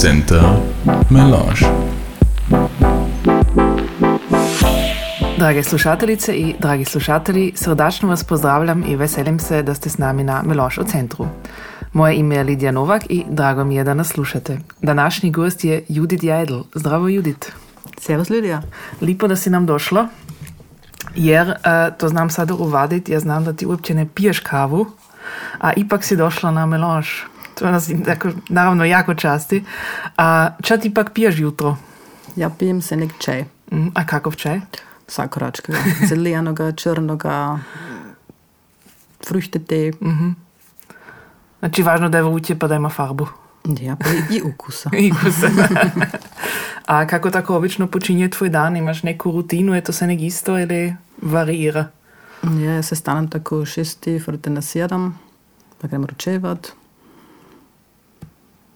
Center Melange. Drage slušateljice in dragi slušatelji, srdačno vas pozdravljam in veselim se, da ste s nami na Meloš v centru. Moje ime je Lidija Novak in drago mi je, da nas slušate. Današnji gost je Judith Jajdl. Zdravo, Judith. Servus, Lidija. Lepo, da si nam došla. Jer, uh, to znam sad uvaditi, ja znam da ti uopće ne piješ kavu, a ipak si došla na Meloš. To nas tako, naravno jako časti. A čat ipak piješ jutro? Ja pijem se nek čaj. Mm, a kakov čaj? Vsakoračkega. Zelenoga, črnoga, frušte te. Mhm. Znači, važno da je vruće pa da ima farbu. Ja, pa i, i ukusa. I kuse. A kako tako obično počinje tvoj dan? Imaš neku rutinu, je to se nek isto ili varira? Ja, se stanem tako v šesti, vrte na sedem, pa grem ročevat,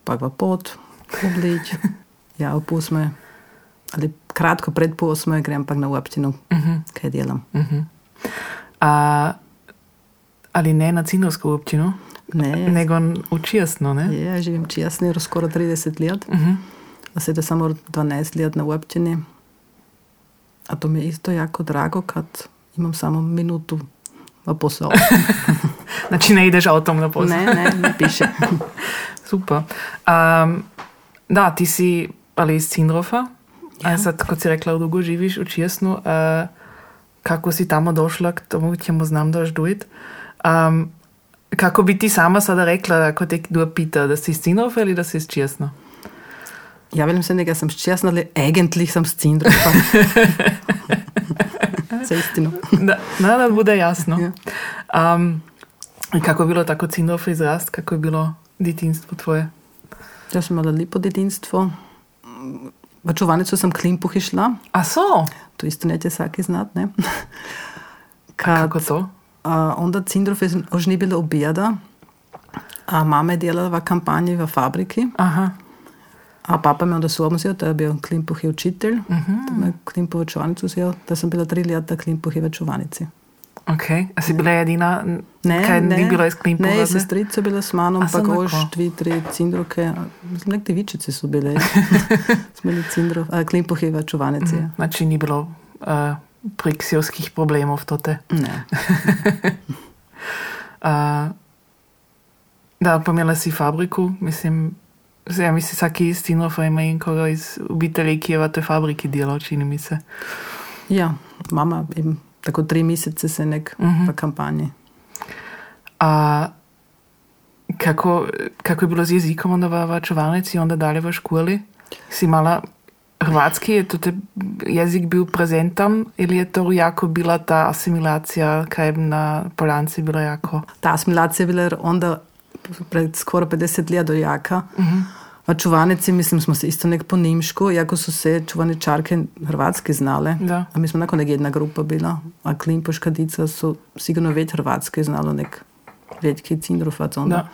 pa v pot, oblič, ja, ob osme, ali kratko pred pol osme grem pa na občino, uh -huh. kaj delam. A, ali ne na cinovsko občino, Ne, nego učijasno, ne? ja, živim čijasni skoro 30 let, uh -huh. a sedaj samo 12 let na občini. A to mi je isto jako drago, kad imam samo minutu v posao. Znači ne ideš autom na posao. ne, ne, ne piše. Super. Um, da, ti si ali iz Cindrofa, ja. sad kot si rekla, dugo živiš u Čijasnu, uh, kako si tamo došla, k tomu ćemo znam daš duit. Um, kako bi ti sama sada rekla, ako te kdo pita, da si iz Cindrofa ili da si iz Čijasna? Ja velim se nekaj, sem ščasna, ali eigentlich sem s Cindrofa. Za istino. Da, da, da bude jasno. Ja. Um, kako je bilo tako Cindrofa izrast, kako je bilo detinstvo tvoje? Jaz sem imela lepo detinstvo. V čuvanico sem klimpuh išla, A so? to isto neće vsaki znat, ne? Kad? Kako to? a, onda Cindrof je už ni bilo objeda, a mama je delala v kampanji v fabriki, Aha. a papa me onda svojom vzel, to je bil klimpuh je učitelj, uh -huh. da me klimpuh v čuvanicu vzel, da sem bila tri leta klimpuh je v čuvanici. Ok, a si bila edina, kaj ni bilo iz Klimpova? Ne, sestrica je bila s mano, A, ampak samo ož tako. dve, tri cindroke, mislim, nek devičice so bile. Smo bili cindrov, a klimpuh je v čuvanici. Mm. Znači ni bilo uh, priksijskih problemov tote. Ne. Uh, da, pomela si fabriku, mislim, ja, mislim, vsaki iz Tinrofa ima inkoga iz obitelji, ki je v tej fabriki delal, čini mi se. Ja, mama im tako tri mesece se nek uh -huh. v kampanji. A kako, kako je bilo z jezikom onda v, v čuvalnici, onda dalje v školi? Si imala hrvatski, je te jezik bil prezentan ili je to jako bila ta asimilacija, kaj je na Poljanci bilo jako? Ta asimilacija je bila onda pred skoro 50 let do jaka. Uh -huh. V čuvanici, mislim, smo se isto nek po nemško, jako su se čuvaničarke hrvatski znale. Da. A mi smo nakon nek jedna grupa bila, a Klimpoška dica su sigurno već hrvatski znalo nek redki cindrufac onda. Da.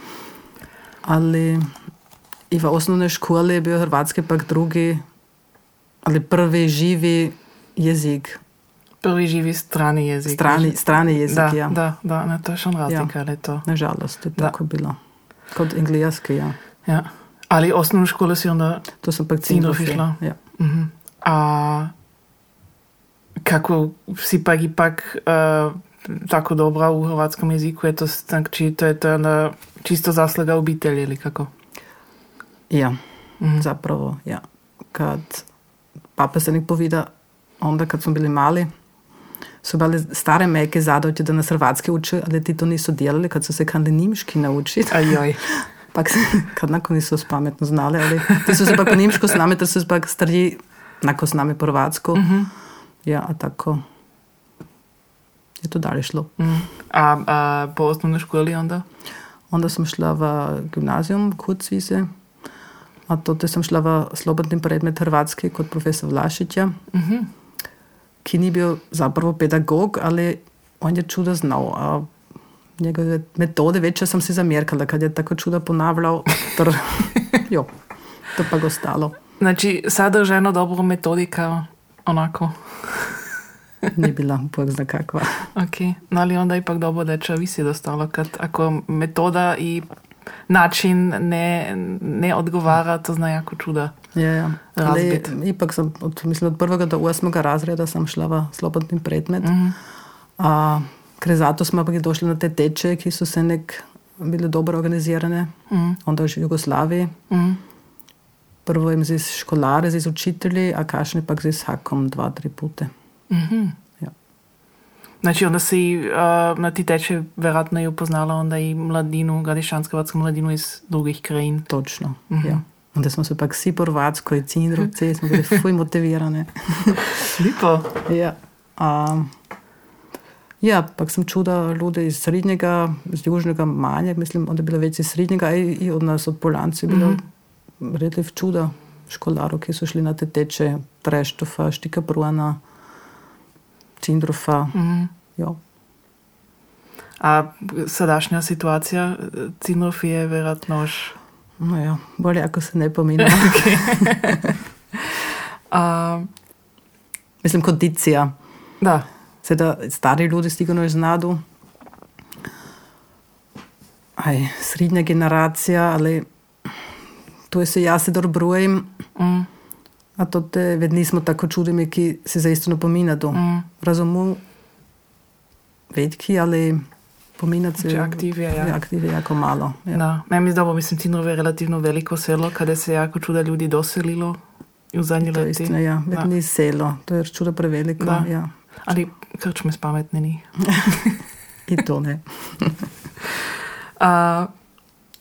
Ali i v osnovnoj školi je bil hrvatski pak drugi, ali prvi živi jezik. Prvi živi strani jezik. Strani, strani jezik, da, ja. da, da, ne, to je še razlika, ali to. Nažalost je Da. tako bilo. Kot engleski, ja. Ja. Ali osnovnu školu si onda To sem pak Cindrov Cindrov išla? Ja. Mhm. A kako si pak ipak uh, tako dobra u hrvatskom jeziku, je to, znači, to je to onda čisto zasluga obitelji ili kako? Ja, Mhm. zapravo, ja. Kad papa se nek povida, onda kad smo bili mali, su bile stare meke zadovće da nas hrvatski uče, ali ti to nisu dijelili kad su se kandili nimški naučiti. Ajoj. Pak kad nakon nisu pametno znali, ali ti su se pak nimško s nami, ter su se pak stariji nako s nami po hrvatsku. Ja, a tako je to dalje šlo. Mhm. A, a po osnovnoj školi onda? Onda sam šla v gimnazijum, Kurzwiese, a to sem šla v slobodni predmet hrvatski kot profesor Vlašića, ki ni bil zapravo pedagog, ali on je čudo znal. A njegove metode večje sem si zamerkala, kad je tako čudo ponavljal, ter jo, to pa ga ostalo. Znači, sadržajno dobro metodika, onako. Ni bila bog zna kakva. Ok, no ali onda ipak dobro da će visi dostalo, kad ako metoda i način ne, ne odgovara, to zna jako čuda. Ja, ja. Ali, ipak sem od, mislim, od prvega do osmega razreda šla v slobodni predmet. Mm -hmm. uh, ker zato smo pa došli na te teče, ki so se nek bile dobro organizirane, mm onda v Jugoslaviji. Mm. Prvo jim z školare, z učitelji, a kašni pa z hakom dva, tri pute. Mm -hmm. ja. Znači, onda si uh, na ti teče vjerojatno je upoznala onda i mladinu, gadišansko mladinu iz drugih krajin. Točno, mm -hmm. ja. Onda smo se pa vsi po Hrvatsko in Cindrovce, smo bili fuj motivirane. Lepo. ja. Um, ja, pa sem čuda ljudi iz srednjega, iz južnega manja, mislim, da je bilo več iz srednjega in od nas, od Polanci, bilo mm -hmm. relativno čuda školarov, ki so šli na te teče, Treštofa, Štika Bruana, Cindrofa. Mm -hmm. ja. A sadašnja situacija Cindrov je verjetno už No ja, bolje ako se ne pominja. uh, Mislim, kondicija. Da. Sedaj stari ljudi stigno iz nadu. Aj, srednja generacija, ali to je se jaz se dobro brojim. Mm. A to te vedni smo tako čudimi, ki se zaistino pominado. Mm. Razumu, vedki, ali pominati se. Aktiv je, ja. Aktiv je jako malo. Ja. Da. Ne, mi zdamo, mislim, Cinrove je relativno veliko selo, kada se jako čuda ljudi doselilo v zadnji leti. To je istina, ja. Vedni selo, to je čuda preveliko. Da. Ja. Ali krčme spametne ni. I to ne. uh,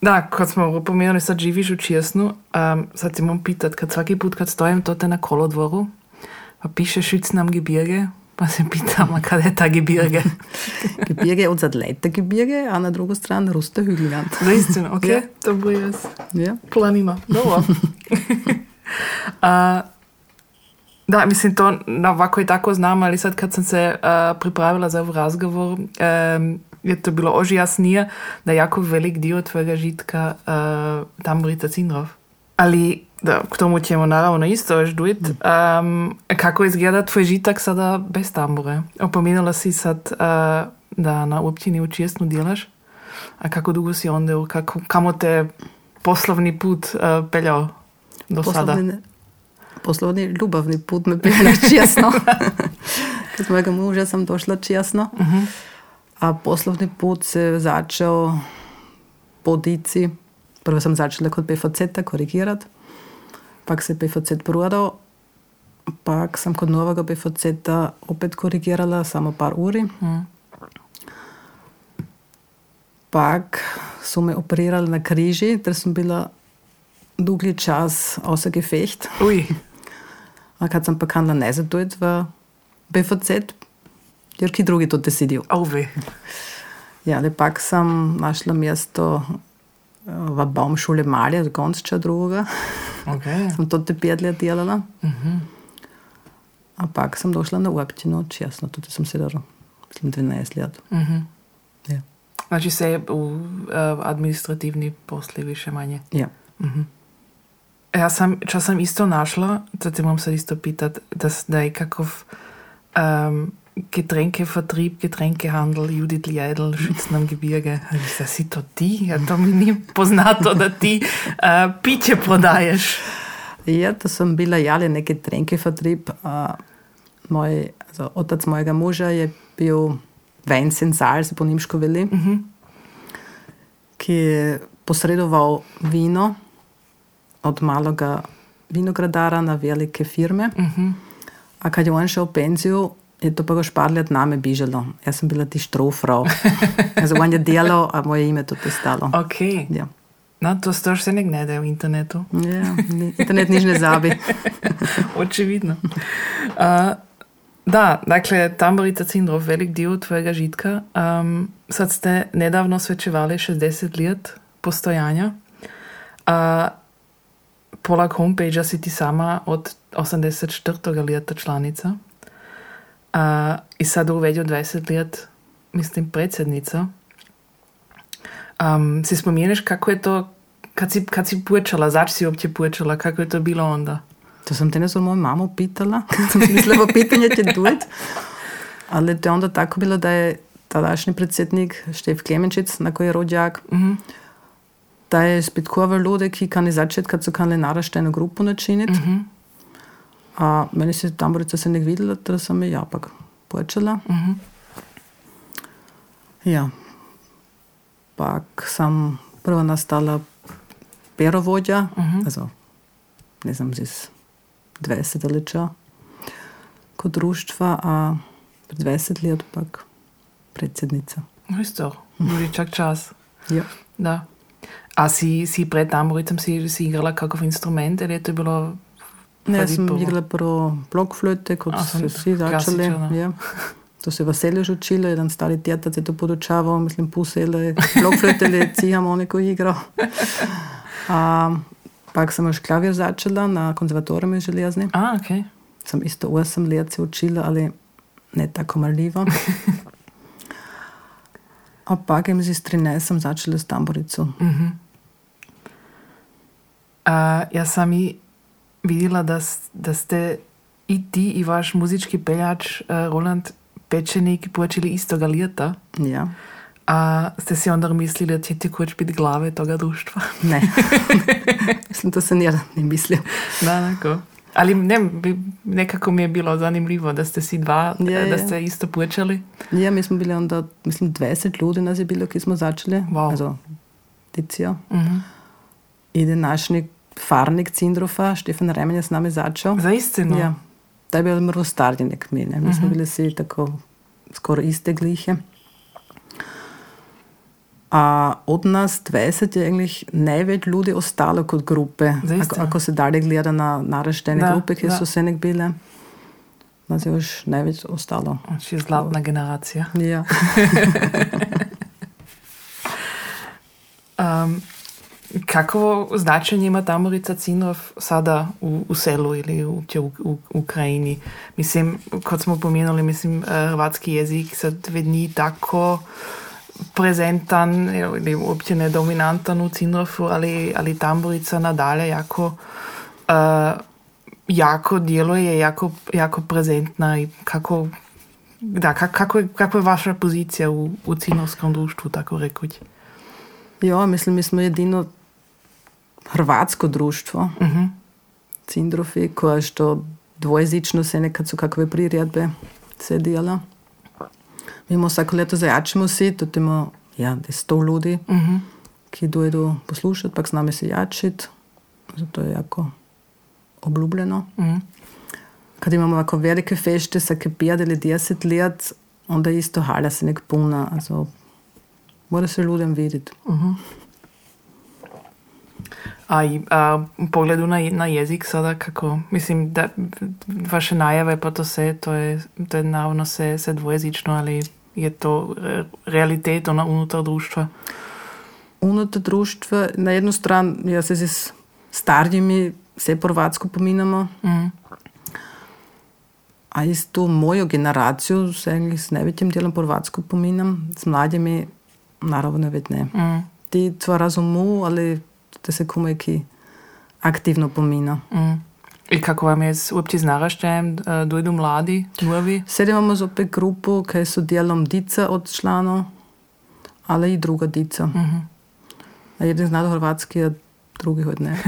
da, kot smo pomenuli, sad živiš v Česnu, um, sad ti moram pitati, kad svaki put, kad stojim tote na kolodvoru, pa piše švic nam Gebirge, pa se pitam, a kada je ta Gebirge? Gebirge je od zadlete Gebirge, a na drugo stran Ruste Hügelland. Da, istina, ok, ja. to bo jaz. Ja. Planima, dobro. uh, Da, mislim, to na ovako i tako znam, ali sad kad sam se uh, pripravila za ovaj razgovor, um, je to bilo oži jasnije da je jako velik dio tvojega žitka uh, tamburica Cindrov. Ali da, k tomu ćemo naravno isto još duit. Um, kako izgleda tvoj žitak sada bez tambure? Opominula si sad uh, da na općini u Čijesnu djelaš, a kako dugo si onda, kako, kamo te poslovni put uh, peljao do poslovni, sada? Poslovni ljubavni put me pije česno. Kod mojega muža sam došla česno. Uh -huh. A poslovni put se začeo po dici. Prvo sam začela kod PFC-a korigirati. Pak se PFC prodal. Pak sam kod novega PFC-a opet korigirala samo par uri. Uh -huh. Pak so me operirali na križi, ter sem bila dolgi čas außer Gefecht. Ui. A kad sam pa kanila ne zadojiti v BFC, jer ki drugi to desidijo. Ove. Ja, ali pak sem našla mesto v Baumschule Malje, od Gonča drugega. Okay. sem to te pet let delala. Uh -huh. A pak sem došla na občino, česno, tudi sem sedela, mislim, 12 let. Uh -huh. ja. Znači se v uh, administrativni posli više manje. Ja. Uh -huh. Ja sam, čo sam isto našla, to te moram sad isto pitat, da, da je kakov um, Getränkevertrieb, Getränkehandel, Judith Liedl, Schützenam Gebirge. Da si to ti? Ja, to mi ni poznato, da ti uh, piće prodaješ. Ja, to sem bila jale neki Getränkevertrieb. Uh, moj, also, otac mojega moža je bil Vincent Sal, se po nemško veli, uh -huh. ki je posredoval vino od malega vinogradara na velike firme. Uh -huh. A kad je on šel v penzijo, je to pa ga šparljati name bižalo. Jaz sem bila ti štrofrau. Jaz on je delal, a moje ime tudi stalo. Ok. Ja. No, to stož se ne gnede v internetu. Ja, internet nič ne zabi. Očividno. Uh, da, dakle, tamborica Cindrov, velik dio tvojega žitka. Um, sad ste nedavno svečevali 60 let postojanja. Uh, pola homepage si ti sama od 84. leta članica. Uh, I sad uvedio 20 let, mislim, predsjednica. Um, si spomeniš kako je to, kad si, kad si pučala, zač si uopće pučala, kako je to bilo onda? To sam te ne moju mamu pitala, kad sam mislila pitanje će duet. Ali to je onda tako bilo da je tadašnji predsjednik Štef Klemenčic, na koji je rođak, mm -hmm. Da je spet kova ljudi, ki kan začeti, kad so kanali naraštajno grupu načiniti. Mhm. A meni se tamborica se ne videla, da sam je ja pak počela. Mhm. Ja. Pak sam prvo nastala perovodja, Mhm. also ne znam, z 20 ali čo, kot društva, a pred 20 let pak predsjednica. No isto, boli čak čas. Ja. Da. A si, si pred tamboricom si, si igrala kakav instrument ili je to bilo Ne, jaz sem prvo. igrala prvo blokflöte, kot A, so vsi začeli. klasično, Ja. To se je veselje že učilo, jedan stari tjetac je to podučaval, mislim, pusele, blokflöte ali ciharmoniko igral. A, pak sem još klavir začela na konzervatoriju železni. A, ok. Sem isto 8 let se učila, ali ne tako marljivo. A pak jim z 13 sem začela s tamborico. A, ja sam i vidjela da, s- da ste i ti i vaš muzički peljač uh, Roland Pečenik počeli istoga ljeta. Ja. A ste si onda mislili da ti koč biti glave toga društva? Ne. mislim, to se nijedan ne mislio. da, neko. Ali ne, nekako mi je bilo zanimljivo da ste si dva, Ja, da ja. ste isto počeli. Ja, mi smo bili onda, mislim, 20 ljudi nas je bilo, ki smo začeli. Wow. Also, Ticio. Mhm. I današnji farnik Cindrofa, Štefan Remen je s nami začel. Za istinu? Ja. Da je bil mrvo starji nek mi, ne. Mi smo Mhm. bili svi tako skoro iste glihe. A od nas 20 je eigentlich največ ljudi ostalo kot grupe. Zaista? Ako, ako se dalje gleda na naraštene Da, grupe, ki da. so se nek bile, nas je još največ ostalo. Znači zlatna generacija. Ja. Um, kako značenje ima Tamorica Cinrov sada u, u selu ili u, u, u Ukrajini? Mislim, kot smo pomenuli, mislim, eh, hrvatski jezik sad ni tako prezentan ili uopće ne dominantan u Cinrofu, ali, ali Tamborica nadalje jako eh, jako djeluje, jako, jako prezentna i kako da, kak, kako, je, kako je vaša pozicija u, u Cinrovskom društvu, tako rekuć? Ja, mislim, mi smo jedino hrvatsko društvo, Mhm. Cindrofi, koje što dvojezično se nekad su kakve priredbe se dijela. Mi imamo vsako leto zajačimo si, tudi imamo ja, da je sto ljudi, Mhm. ki dojedu poslušati, pak s nami se jačiti. Zato je jako obljubljeno. Mhm. Kad imamo ovako velike fešte, vsake pet ali deset let, onda je isto hala se nek puna. Also, mora se ljudem videti. A, i, a u pogledu na, na jezik sada kako, mislim da vaše najave pa to se, to je, to je naravno se, se dvojezično, ali je to e, realitet ona unutar društva. unutar društva, na jednu stran, ja se z starimi vse porvatsko pominamo, Mhm. a isto mojo generacijo se eigentlich s največjim delom porvatsko pominam, s mladimi naravno več ne. Mhm. Ti to razumu, ali da se komaj ki aktivno pomina. Mhm. I kako vam je uopće s naraštajem, e, dojdu mladi, novi? Sedaj imamo zopet grupo, ki so delom dica od članov, ali i druga dica. Mhm. A jeden zna hrvatski, a drugi od ne.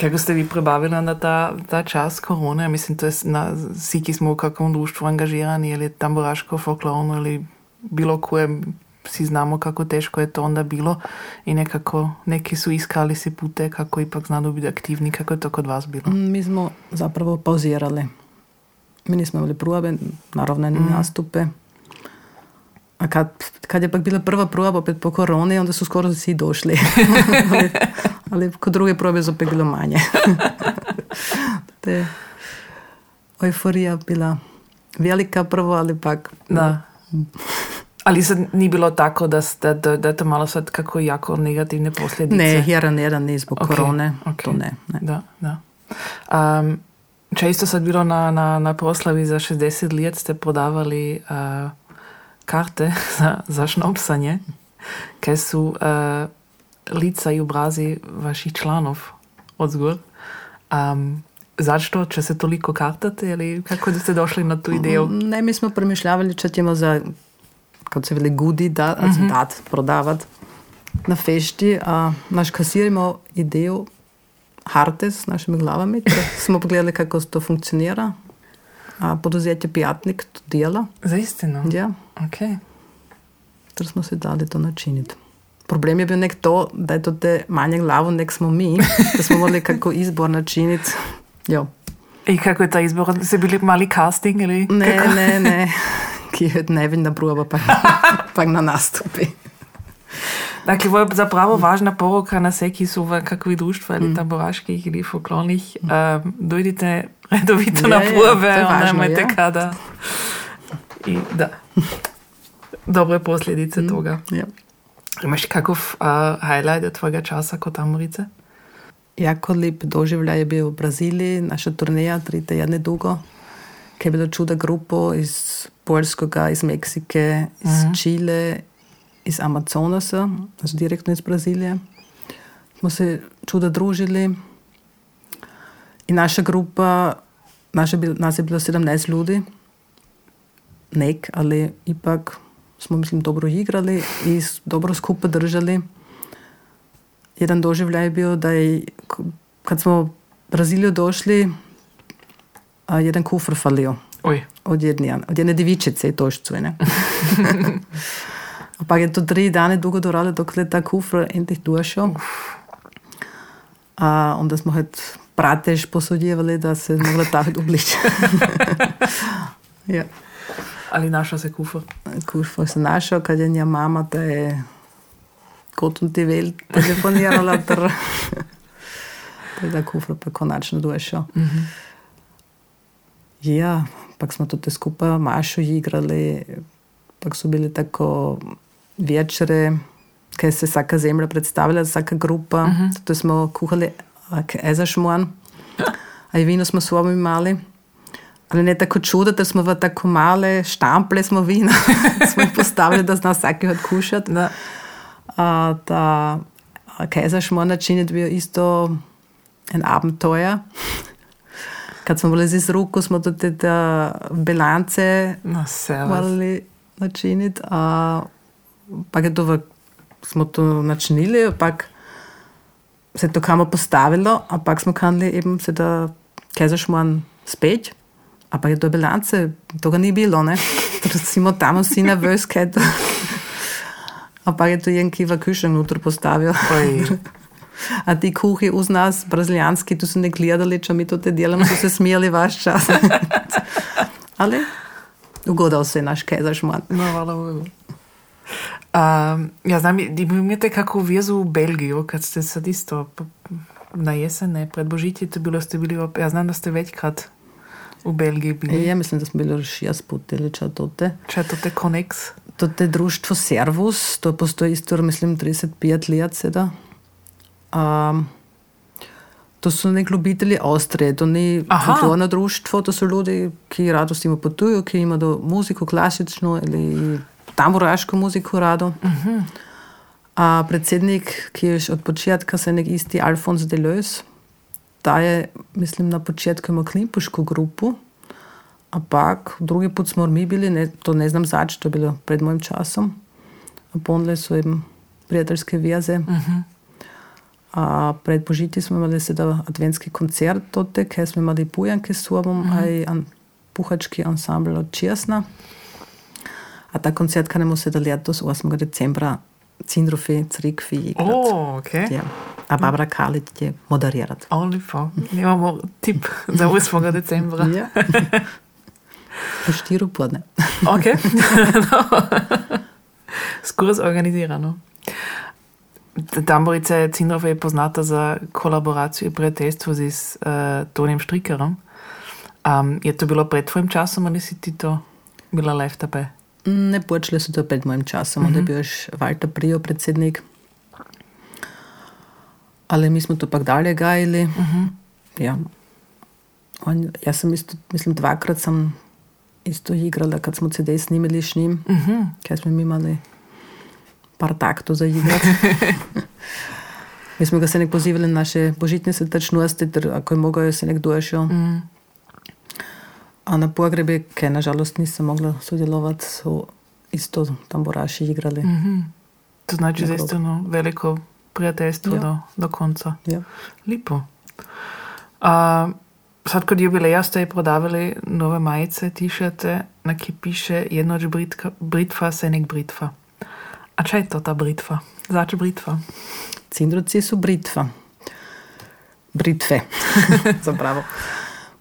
Kako ste vi prebavili na ta, ta čas korone? Mislim, to je na, vsi, ki smo v kakvom društvu angažirani, ali tamburaško, folklorno, ali bilo kojem, vsi znamo kako teško je to onda bilo i nekako neki su iskali si pute kako ipak znadu biti aktivni, kako je to kod vas bilo? Mi smo zapravo pauzirali. Mi nismo imeli probe, naravno ni nastupe. A kad, kad je pak bila prva proba opet po koroni, onda su skoro vsi došli. ali, ali kod druge probe je opet bilo manje. Te euforija bila velika prvo, ali pak... Da. Ali sad ni bilo tako da, ste, da, da je to malo sad kako jako negativne posljedice? Ne, jedan jedan ni zbog Ok, korone. ok. To ne, ne. Da, da. Um, često sad bilo na, na, na proslavi za 60 let ste prodavali uh, karte za, za šnopsanje, kaj su uh, lica i obrazi vaših članov od zgor. Um, zašto? Če se toliko kartate ili kako ste došli na tu ideju? Ne, mi smo premišljavali, če ćemo za, kot se veli, gudi da, mm -hmm. dat, prodavat. na fešti, a naš kasir imao ideju harte s našimi glavami. da smo pogledali kako to funkcionira. A poduzetje Pijatnik to dela. Za istinu? Ja, Ok. ter smo se dali to načiniti. Problem je bil nek to, da je to te manje glavo, nek smo mi, da smo morali kako izbor načiniti. Jo. I kako je ta izbor? Ste bili mali casting ili? Ne, kako? ne, ne, ki je neviljna proba, pa, pa na nastupi. Dakle, ovo je zapravo važna poruka na sve, ki su v kakvi društva ili taboraških ili folklornih. Um, dojdite redovito Ja, na probe, je važno, nemojte ja. kada. I da. Dobre posljedice toga. Ja. Imaš kakav uh, highlight od tvojega časa kot tamorice? Jako lep doživljaj je bil v Braziliji, naša turneja, tri tedne dolgo, ki je bilo čuda grupo iz Poljskega, iz Meksike, iz mm -hmm. Čile, iz Amazonasa, znači direktno iz Brazilije. Smo se čuda družili in naša grupa, naša, nas je bilo 17 ljudi, nek, ali ipak smo, mislim, dobro igrali in dobro skupaj držali jedan doživljaj je bil, da je, k- kad smo u Braziliju došli, jedan kufr falio Oj, od jedne, od jedne divičice i tošcu. Ne? pa je to tri dane dugo dorale dok je ta kufr endlich došao. A onda smo het pratež posudjevali da se mogla tavit obliče. ja. ali našao se kufer. Kufr se našao kad je nja mama da je gotum ti vel telefonirala ter da je kufr pa konačno došao. Ja, pak smo tudi skupaj mašo igrali, pak so bili tako večere, kaj se vsaka zemlja predstavlja, vsaka grupa. Uh -huh. Tudi smo kuhali ezašmon, a i vino smo s sobom imali. Ali ne tako čudo, da smo v tako male štample smo vina, smo jih postavili, da zna vsaki odkušati. Da. A, da Kaiserschmarrn načiniti bio isto en abenteuer. Kad smo bili z ruku, smo tudi te bilance No, morali načiniti. A, pa je to v, smo to načinili, pak se je to kamo postavilo, ampak smo kanili eben se da Kaiserschmarrn speč. A pa je to bilance, to ga ni bilo, ne? Recimo tam vsi nervös, kaj to. Ampak je to jenki v kušnjo noter postavil. A ti kuhi uz nas, brazilijanski, tu so ne gledali, če mi to te delamo, so se smijali vaš čas. Ali ugodal se naš kezašman. No, hvala Bogu. Um, ja znam, imate kako vezu u Belgiju, kad ste sad isto na jesen, ne, pred Božitje, to bilo ste bili, op- ja znam da ste večkrat u Belgiji bili. Ja mislim, da smo bili šest put ili če to te. Če to te koneks? To te društvo Servus, to postoji isto, mislim, 35 let seda. Um, to so nek ljubitelji Avstrije, to ni folklorno društvo, to so ljudi, ki rado s tem potujejo, ki imajo muziko klasično ali tamburaško muziko rado. A predsednik, ki je od početka se nek isti Alfons Deleuze, ta je, mislim, na početku imel klimpuško grupu, ampak drugi put smo mi bili, ne, to ne znam zač, to je bilo pred mojim časom. Ponle so jim prijateljske veze. A pred Božitji smo imeli sedaj adventski koncert, tote, kjer smo imeli pujanke s sobom, a i an, puhački ansambl od Česna. A ta koncert kanemo sedaj letos 8. decembra Cindrofi, Crikvi igrat. O, ok. Ja. A Barbara Kalić je moderirat. O, lepo. Imamo tip za 8. decembra. Ja. U štiru podne. Ok. no. Skoro zorganizirano. Tamborica Cindrova je poznata za kolaboraciju i prijateljstvo z uh, Tonim Štrikerom. Um, je to bilo pred tvojim časom ali si ti to bila live tape? Ne počeli so to pred mojim časom, onda je bil još Walter Prio predsednik. Ali mi smo to pak dalje gajili. Ja. On, ja sam isto, mislim, dvakrat sam isto igrala kad smo CD snimili s njim. Kaj smo mi par taktov za igrat. mi smo ga se nek pozivali na naše božitne srdačnosti, ter ako je je se nek došel. A na pogrebi, kaj nažalost nisem mogla sudjelovati, so isto tamburaši igrali. To znači Na zaista ono veliko prijateljstvo Ja. do, do konca. Ja. Lipo. A, sad kod jubileja ste prodavali nove majice, tišete, na ki piše jednoč britka, britva, se nek britva. A če je to ta britva? Zače britva? Cindroci su britva. Britve. Zapravo.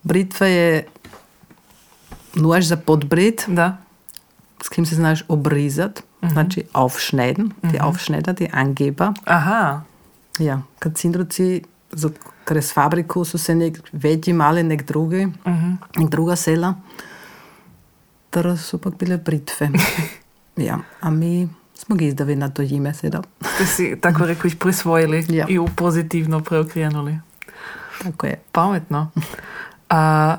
Britva je nož za podbrit, Da. s kim se znaš obrizat, znači aufschneiden, die Aufschneider, die Angeber. Aha. Ja, kad cindroci za, krez fabriku su se nek večji mali, nek drugi, nek druga sela, ter su pak bile britve. ja, a mi smo ga izdali na to ime seda. Ste si tako rekoč prisvojili Ja. i u pozitivno preokrenuli. Tako je. Pametno. A,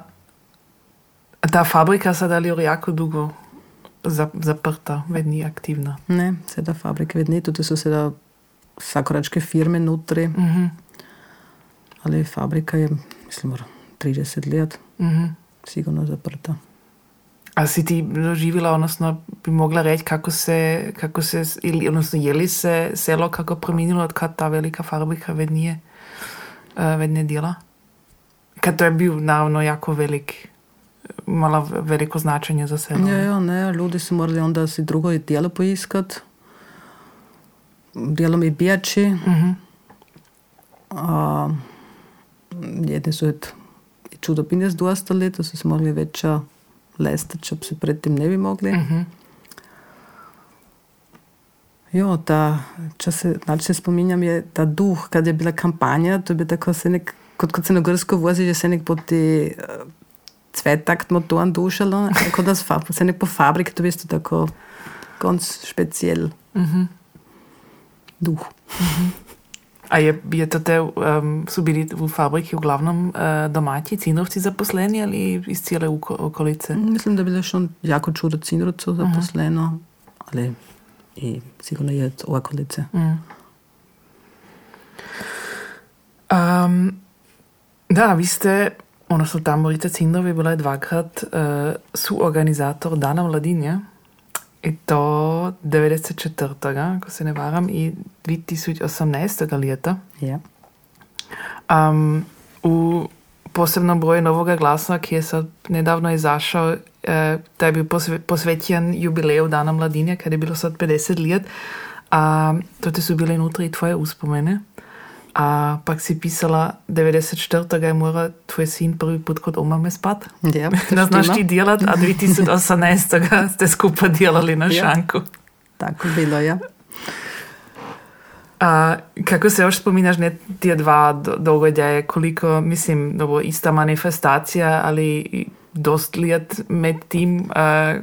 ta fabrika sad ali je jako dugo za- zaprta, već nije aktivna. Ne, seda fabrike vedni, tudi so seda vsakoračke firme notri, Mhm. ali fabrika je, mislim, 30 let, Mhm. sigurno zaprta. A si ti doživjela, odnosno bi mogla reći kako se, kako se, ili, odnosno je li se selo kako promijenilo od kad ta velika fabrika već nije, uh, već ne djela? Kad to je bio naravno jako velik, imala veliko značenje za selo. Ja, ja, ne, ljudi su morali onda si drugo djelo poiskat, dijelom i bijači, Mhm. a jedni su et i čudopine zdostali, to su se mogli veća lestati, čo bi se predtem ne bi mogli. Mhm. Jo, ta, če se, znači spominjam, je ta duh, kad je bila kampanja, to bi tako se nek, kot kod se na Grsko vozi, že se nek po ti uh, cvetakt motoren dušalo, kot da fa, se nek po fabrik, to bi isto tako ganz speciell Mhm. duh. A je, je to te, um, su bili u fabriki uglavnom uh, domaći cinovci zaposleni ali iz cijele uko- okolice? Mislim, da bi bilo še jako čudo cinrovcev zaposleno, ali i sigurno je od okolice. Mm. Um, da, vi ste, odnosno tamo Rita Cindrov je bila dvakrat uh, suorganizator Dana mladinja. I to 94. ako se ne varam, i 2018. leta. Ja. Um, u posebnom broju Novoga glasa, ki je sad nedavno izašao, e, taj je bio posve, posvećen jubileju Dana mladinja, kad je bilo sad 50 let, a to te su bile unutra i tvoje uspomene. A pak si pisala 94. je mora tvoj sin prvi put kod omame spat. Ja, Da znaš ti djelat, a 2018. ste skupa djelali na Ja. šanku. Tako bilo, ja. A kako se još spominjaš ne tije dva do- događaje, koliko, mislim, dobro, ista manifestacija, ali dost lijet med tim, a,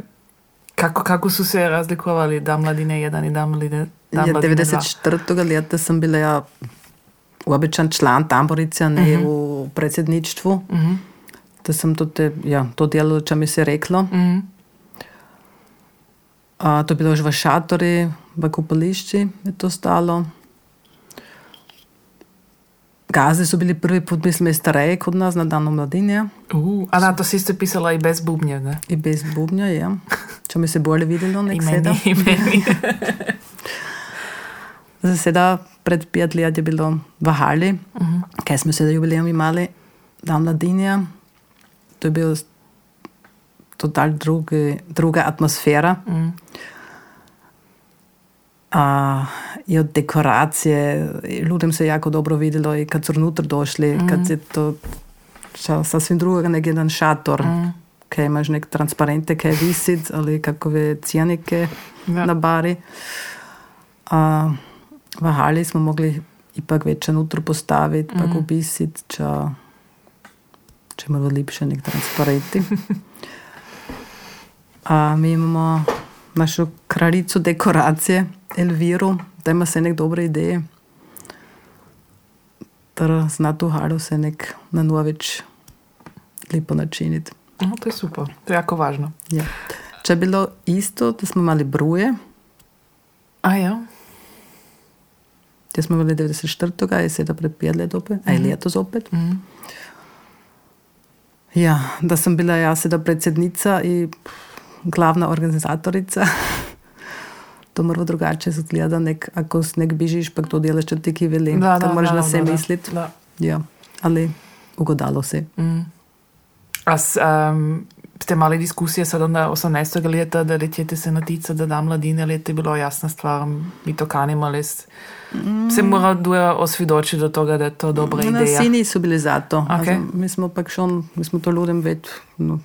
kako, kako su se razlikovali Dan mladine 1 i Dan mladine, Ja, mladine 2? 94. leta sam bila ja običan član tamborice, ne v predsedništvu. Mhm, Da sem te, ja, to delo, če mi se je reklo. mhm, A, to je bilo že v šatori, v kopališči je to stalo. Gaze so bili prvi put, mislim, stareje kot nas na danu mladinja. Uh, a da, to si isto pisala i bez bubnja, ne? I bez bubnja, ja. Če mi se bolje videlo, nek I meni, i meni. Zdaj, pred pet let je bilo v Hali, uh -huh. kaj smo se za jubilejem imeli, dan mladinja. To je bil total drugi, druga atmosfera. Mm. A, I od dekoracije, ljudem se je jako dobro videlo i kad su unutra došli, mm. kad je toša, sasvim drugega nek jedan šator, mm. kaj imaš nek transparente, kaj visit, ali kakove cijenike Ja. na bari. A, v Hali smo mogli ipak več nutro postaviti, mm. pa obisiti, če, če imamo lepše nek transparenti. A, mi imamo našo kraljico dekoracije, Elviru, da ima se nek dobre ideje. Ter zna tu halu se nek na novič lepo načiniti. No, to je super, to je jako važno. Ja. Če je bilo isto, da smo imeli bruje, A ja, te smo imeli 94. je sedaj pred pet let opet, a je letos opet. Mhm. Ja, da sem bila jaz sedaj predsednica in glavna organizatorica. to mrvo drugače izgleda, nek, ako s nek bižiš, pa to delaš, če ti ki veli. Da, to da, moraš da, na da, se da. misliti. Ja, ali ugodalo se. A s, um, ste imali diskusije sada na 18. leta, da letite se na tica, da da mladine, ali je bilo jasna stvar, mi to kanimo, ali s- se mora duje osvidočiti do toga, da je to dobra ideja. Vsi niso bili za to. Okay. Also, mi smo pa schon, mi smo to ljudem več no,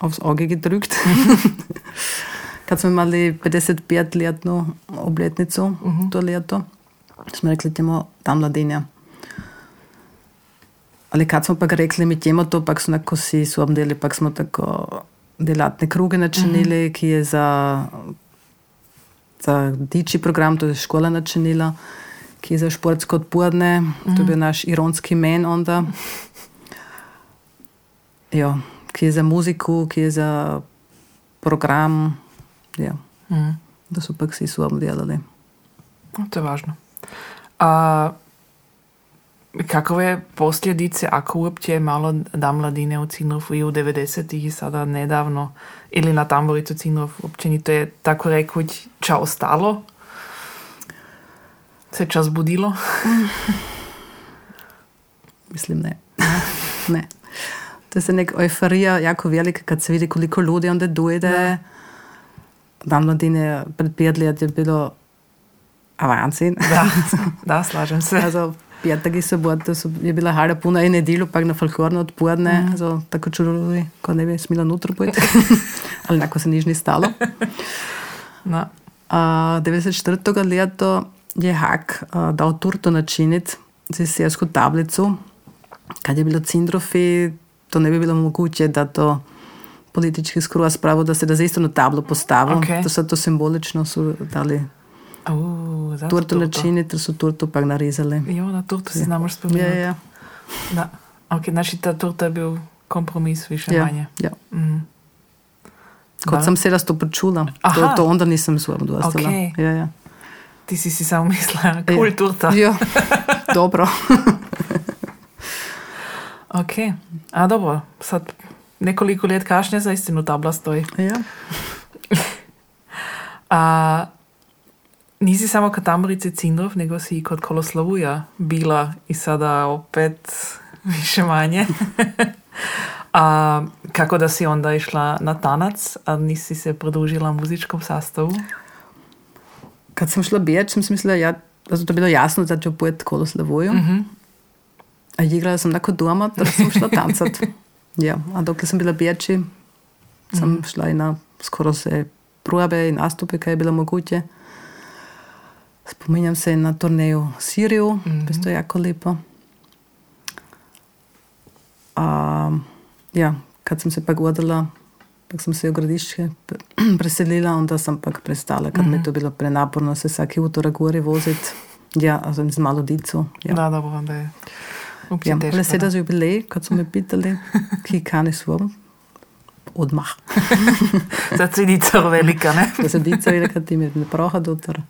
aufs Auge gedrückt. Kad smo imeli 55-letno obletnico uh -huh. to leto, smo rekli temu ta mladinja. Ali kad smo pa rekli, mi temu to, pa so neko si sobdeli, pa smo tako delatne kruge načinili, uh -huh. ki je za, za diči program, to je škola načinila, ki je za športsko odporne, uh -huh. to je bil naš ironski men onda. Jo, ki je za muziko, ki je za program. Ja. Mhm. Da so pa vsi svojim delali. No, To je važno. A, kakove posljedice, ako uopće malo da mladine u Cinrofu i u 90-ih i sada nedavno, ili na tamboricu Cinrov, općenito je tako rekuć ča ostalo? Se čas budilo? Mislim, ne. ne. To je se nek euforija jako velika kad se vidi koliko ljudi onda dojde. Da. Dan mladine pred pet let je bilo avancin. Da, da, slažem se. Also, petek in soboto so, je bila hala puna in nedeljo, pa na folklorno odpovedne, mm. also, tako čudovito, ko ne bi smela nutro pojti. Ali neko se niž ni stalo. Da. Uh, 94. leto je Hak uh, dal turto načiniti z sesko tablico, kad je bilo Cindrofi, to ne bi bilo mogoče, da to politički skroz spravo, da se da za isto na tablo postavi. Ok. To so to simbolično so dali Turto turto. načiniti, ter so turto pa narezali. Jo, na si Ja. znamo Ja, spomenuti. ja, Da. Ok, znači ta turta je bil kompromis više ja. manje. ja. Mm. Kot Da. sem se raz to počula, to, Aha. to onda nisem svojim dostala. Ok. Ja, ja. Ti si si samo mislila, cool turta. Ja, dobro. Ok, a dobro, sad nekoliko let kašnje za istinu tabla stoji. Ja. A nisi samo kod Tamborice Cindrov, nego si i kod Koloslavuja bila i sada opet više manje. a kako da si onda išla na tanac, a nisi se pridružila muzičkom sastavu? Kad sem šla bijač, sem si mislila, ja, da je to bilo jasno, da ću pojet kolo Slavuju. Mm -hmm. A igrala sam tako doma, da sam šla tancat. ja, a dok sam bila bijači, sam mm -hmm. šla i na skoro se probe i nastupe, kaj je bilo moguće. Spominjam se na turneju Siriju, mm -hmm. to je jako lepo. A, ja, kad sam se pak vodila, pak sam se u gradišće preselila, onda sam pak prestala, kad mm -hmm. mi je to bilo prenaporno se svaki utorak gori vozit. Ja, a sam z malo dicu. Ja. Da, dobro, onda je uopće Ja, teško. ale da. sedaj za jubilej, kad so me pitali, ki kani svom, odmah. Sad si dica velika, ne? Da se dica vidi, kad ti mi ne proha dotar.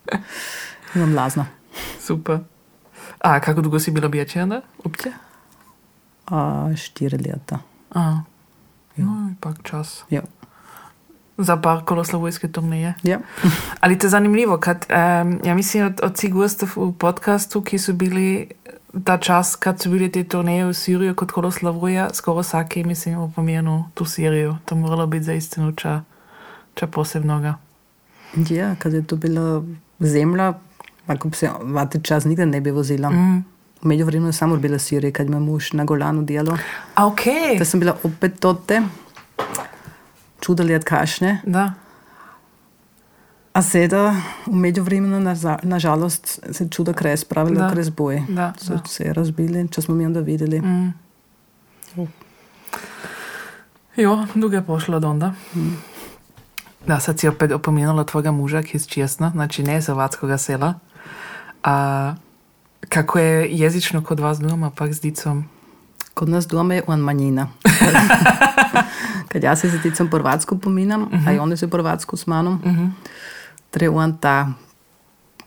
Imam lazno. Super. A kako dugo si bila onda? Uopće? A, štiri leta. A, no, ipak čas. Ja. Za par koloslavojske turneje. Ja. Ali to je zanimljivo, kad, um, ja mislim od, od svih gostov u podcastu, ki su bili ta čas, kad su bili te turneje u Siriju kod Koloslavoja, skoro svaki, mislim, upomenu tu Siriju. To moralo biti za istinu ča, ča posebnoga. ja, kad je to bila zemlja, ako se vati čas nikda ne bi vozila. Mm. V međuvremenu je samo bila Sirija, kad ima muž na Golanu delo. A okej, Da sam bila opet tote, čuda let kašnje. da. A seda v međuvremenu, nažalost, se čuda kraj spravila Da. kraj boj. Da, So da. se razbili, če smo mi onda videli. Mm. Jo, dugo je pošlo od onda. Da, sad si opet opomenula tvojega muža, ki je česna, znači ne iz hrvatskoga sela. A kako je jezično kod vas doma, pak s dicom? Kod nas doma je on manjina. Kad ja se z ticom po hrvatsko pominam, uh -huh. a i oni se po hrvatsko s manom, uh -huh. tre on ta,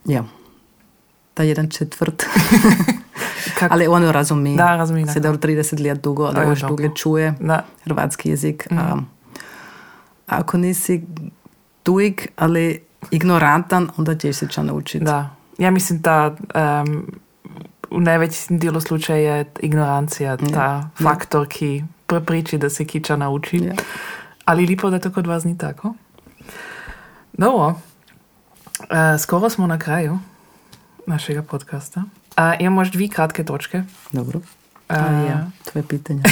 ja, ta jedan četvrt. Kak, ali on jo razumi. Da, razumi, da. Sedaj v 30 let dugo, A ali je još dobro. dugo čuje da, hrvatski jezik. A, ako nisi tujik, ali ignorantan, onda ćeš se ča naučiti. Da. Ja mislim da um, v največjem delu slučaja je ignorancija ta faktor, ki prepriči, da se kiča nauči. Ja. Ali lepo, da to kod vas ni tako? Dobro. Uh, skoro smo na kraju našega podcasta. Uh, imamo još dvi kratke točke. Dobro. Uh, A, ja, tvoje pitanje.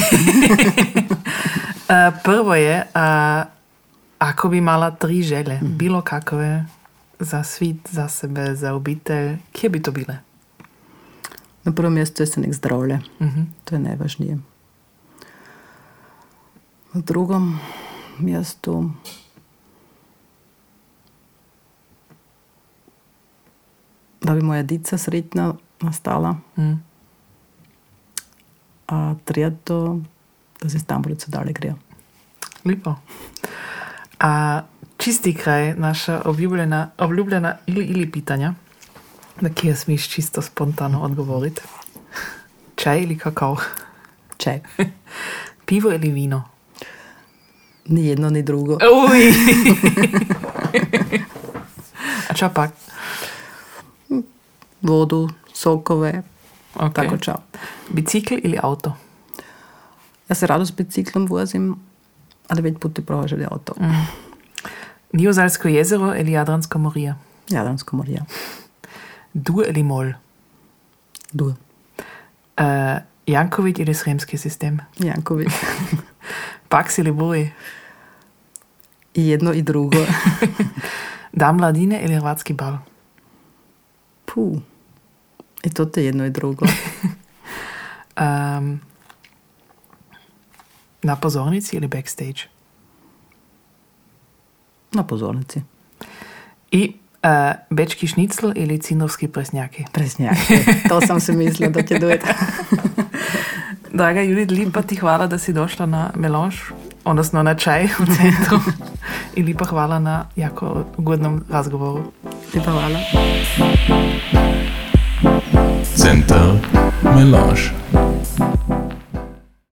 Uh, prvo je, uh, ako bi imala tri želje, bilo kakove, za svet, za sebe, za obitelj, kje bi to bile? Na prvom mjestu je se nek zdravlje. Mhm. To je najvažnije. Na drugom mjestu da bi moja dica sretna nastala. Mm. A treto, da se Stambolica dalje grejo. Lepo. A čisti kraj, naša obljubljena, obljubljena ili ili pitanja, na kje smiješ čisto spontano odgovoriti. Čaj ili kakao? Čaj. Pivo ili vino? Ni jedno, ni drugo. Uj! A čo pak? Vodu, sokove, Okay. tako čao. Bicikl ili auto? Ja se rado s biciklom vozim, ali već puti provažali auto. Niozalsko jezero ili Jadransko morje? Jadransko morje. Dur ili mol? Du. Uh, Janković ili Sremski sistem? Janković. Paks ili Buj? I jedno i drugo. Dan mladine ili Hrvatski bal? Puh. I to te jedno i drugo. Um, na pozornici ili backstage? Na pozornici. I uh, bečki šnicl ili cinovski presnjaki? Presnjaki. To sam se mislila da će duet. Draga Judith, lipa ti hvala da si došla na melanž, odnosno na čaj u centru. I lipa hvala na jako ugodnom razgovoru. Lipa hvala. Center Melange.